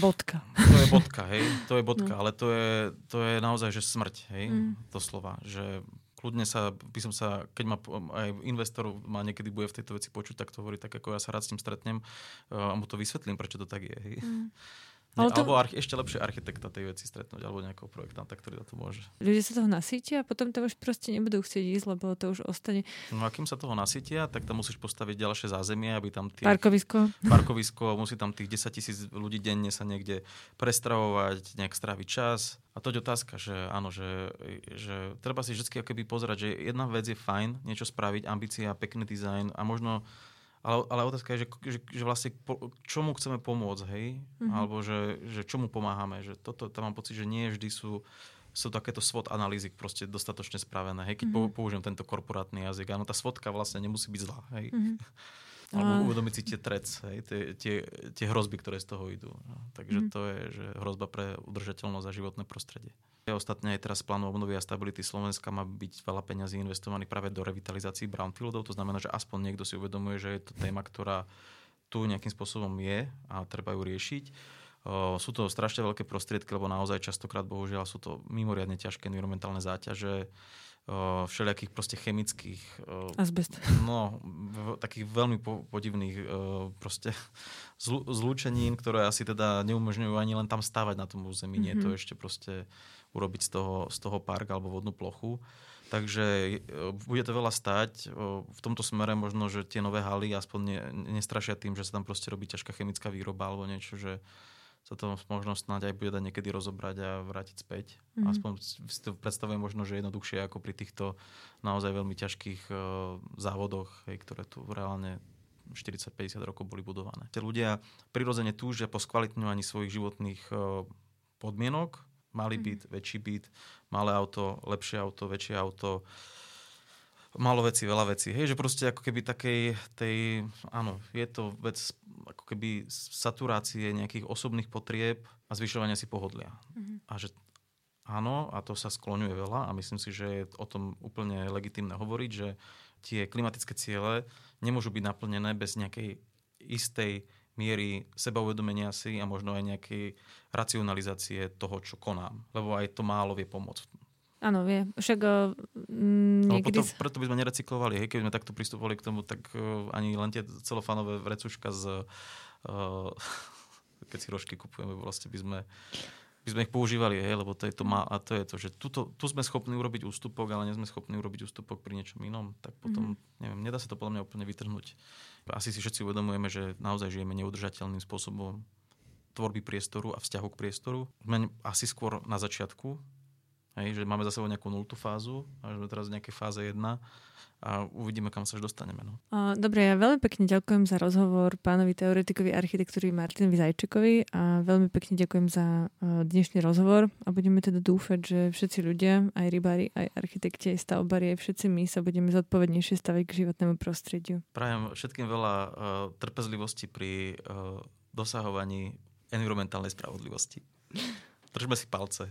bodka. To je bodka, hej, to je bodka, no. ale to je, to je naozaj, že smrť, hej, mm. slova, že kľudne sa, by som sa, keď ma aj investor ma niekedy bude v tejto veci počuť, tak to hovorí tak, ako ja sa rád s ním stretnem uh, a mu to vysvetlím, prečo to tak je. Hej. Mm. Ale to... Alebo arch- ešte lepšie architekta tej veci stretnúť, alebo nejakého projektanta, ktorý na to môže. Ľudia sa toho nasítia a potom tam už proste nebudú chcieť ísť, lebo to už ostane. No a kým sa toho nasítia, tak tam musíš postaviť ďalšie zázemie, aby tam tie... Parkovisko. Parkovisko, musí tam tých 10 tisíc ľudí denne sa niekde prestravovať, nejak stráviť čas. A to je otázka, že áno, že, že treba si vždy pozerať, že jedna vec je fajn, niečo spraviť, ambícia, pekný dizajn a možno ale, ale otázka je, že, že, že vlastne po, čomu chceme pomôcť, hej? Mm-hmm. Alebo že, že čomu pomáhame. Že toto, tam mám pocit, že nie vždy sú, sú takéto SWOT analýzy proste dostatočne spravené. Hej? Keď mm-hmm. použijem tento korporátny jazyk. Áno, tá SWOTka vlastne nemusí byť zlá. Hej? Mm-hmm. Alebo uvedomiť si tie trec, hej, tie, tie, tie hrozby, ktoré z toho idú. No. Takže mm. to je že hrozba pre udržateľnosť a životné prostredie. Ostatne aj teraz plánu obnovy a stability Slovenska má byť veľa peňazí investovaných práve do revitalizácií brownfieldov. To znamená, že aspoň niekto si uvedomuje, že je to téma, ktorá tu nejakým spôsobom je a treba ju riešiť. Sú to strašne veľké prostriedky, lebo naozaj častokrát, bohužiaľ, sú to mimoriadne ťažké environmentálne záťaže všelijakých proste chemických... Azbest. No, takých veľmi podivných proste zlúčenín, ktoré asi teda neumožňujú ani len tam stávať na tom území. Mm-hmm. Nie to mhm. ešte proste urobiť z toho, z toho park alebo vodnú plochu. Takže bude to veľa stať. V tomto smere možno, že tie nové haly aspoň ne, nestrašia tým, že sa tam proste robí ťažká chemická výroba alebo niečo, že sa to možno snáď aj bude dať niekedy rozobrať a vrátiť späť. Mm-hmm. Aspoň si to predstavujem možno, že jednoduchšie ako pri týchto naozaj veľmi ťažkých uh, závodoch, hej, ktoré tu reálne 40-50 rokov boli budované. Tí ľudia prirodzene túžia po skvalitňovaní svojich životných uh, podmienok. Malý mm-hmm. byt, väčší byt, malé auto, lepšie auto, väčšie auto. Málo veci, veľa vecí. Hej, že proste ako keby takej, tej, áno, je to vec ako keby saturácie nejakých osobných potrieb a zvyšovania si pohodlia. Mm-hmm. A že áno, a to sa skloňuje veľa a myslím si, že je o tom úplne legitimné hovoriť, že tie klimatické ciele nemôžu byť naplnené bez nejakej istej miery sebauvedomenia si a možno aj nejakej racionalizácie toho, čo konám. Lebo aj to málo vie pomôcť Áno, vie. Však uh, niekedy... Preto, preto by sme nerecyklovali. Hej, keby sme takto pristupovali k tomu, tak uh, ani len tie celofánové vrecuška z... Uh, keď si rožky kupujeme, vlastne by sme by sme ich používali, hej, lebo to je to má, a to je to, že tuto, tu sme schopní urobiť ústupok, ale nie sme schopní urobiť ústupok pri niečom inom, tak potom, mm-hmm. neviem, nedá sa to podľa mňa úplne vytrhnúť. Asi si všetci uvedomujeme, že naozaj žijeme neudržateľným spôsobom tvorby priestoru a vzťahu k priestoru. Sme asi skôr na začiatku Hej, že máme za sebou nejakú nultú fázu a sme teraz v nejakej fáze 1 a uvidíme, kam sa až dostaneme. No. Dobre, ja veľmi pekne ďakujem za rozhovor pánovi teoretikovi architektúry Martinovi Zajčekovi a veľmi pekne ďakujem za dnešný rozhovor a budeme teda dúfať, že všetci ľudia, aj rybári, aj architekti, aj stavbari, aj všetci my sa budeme zodpovednejšie stavať k životnému prostrediu. Prajem všetkým veľa uh, trpezlivosti pri uh, dosahovaní environmentálnej spravodlivosti. Držme si palce.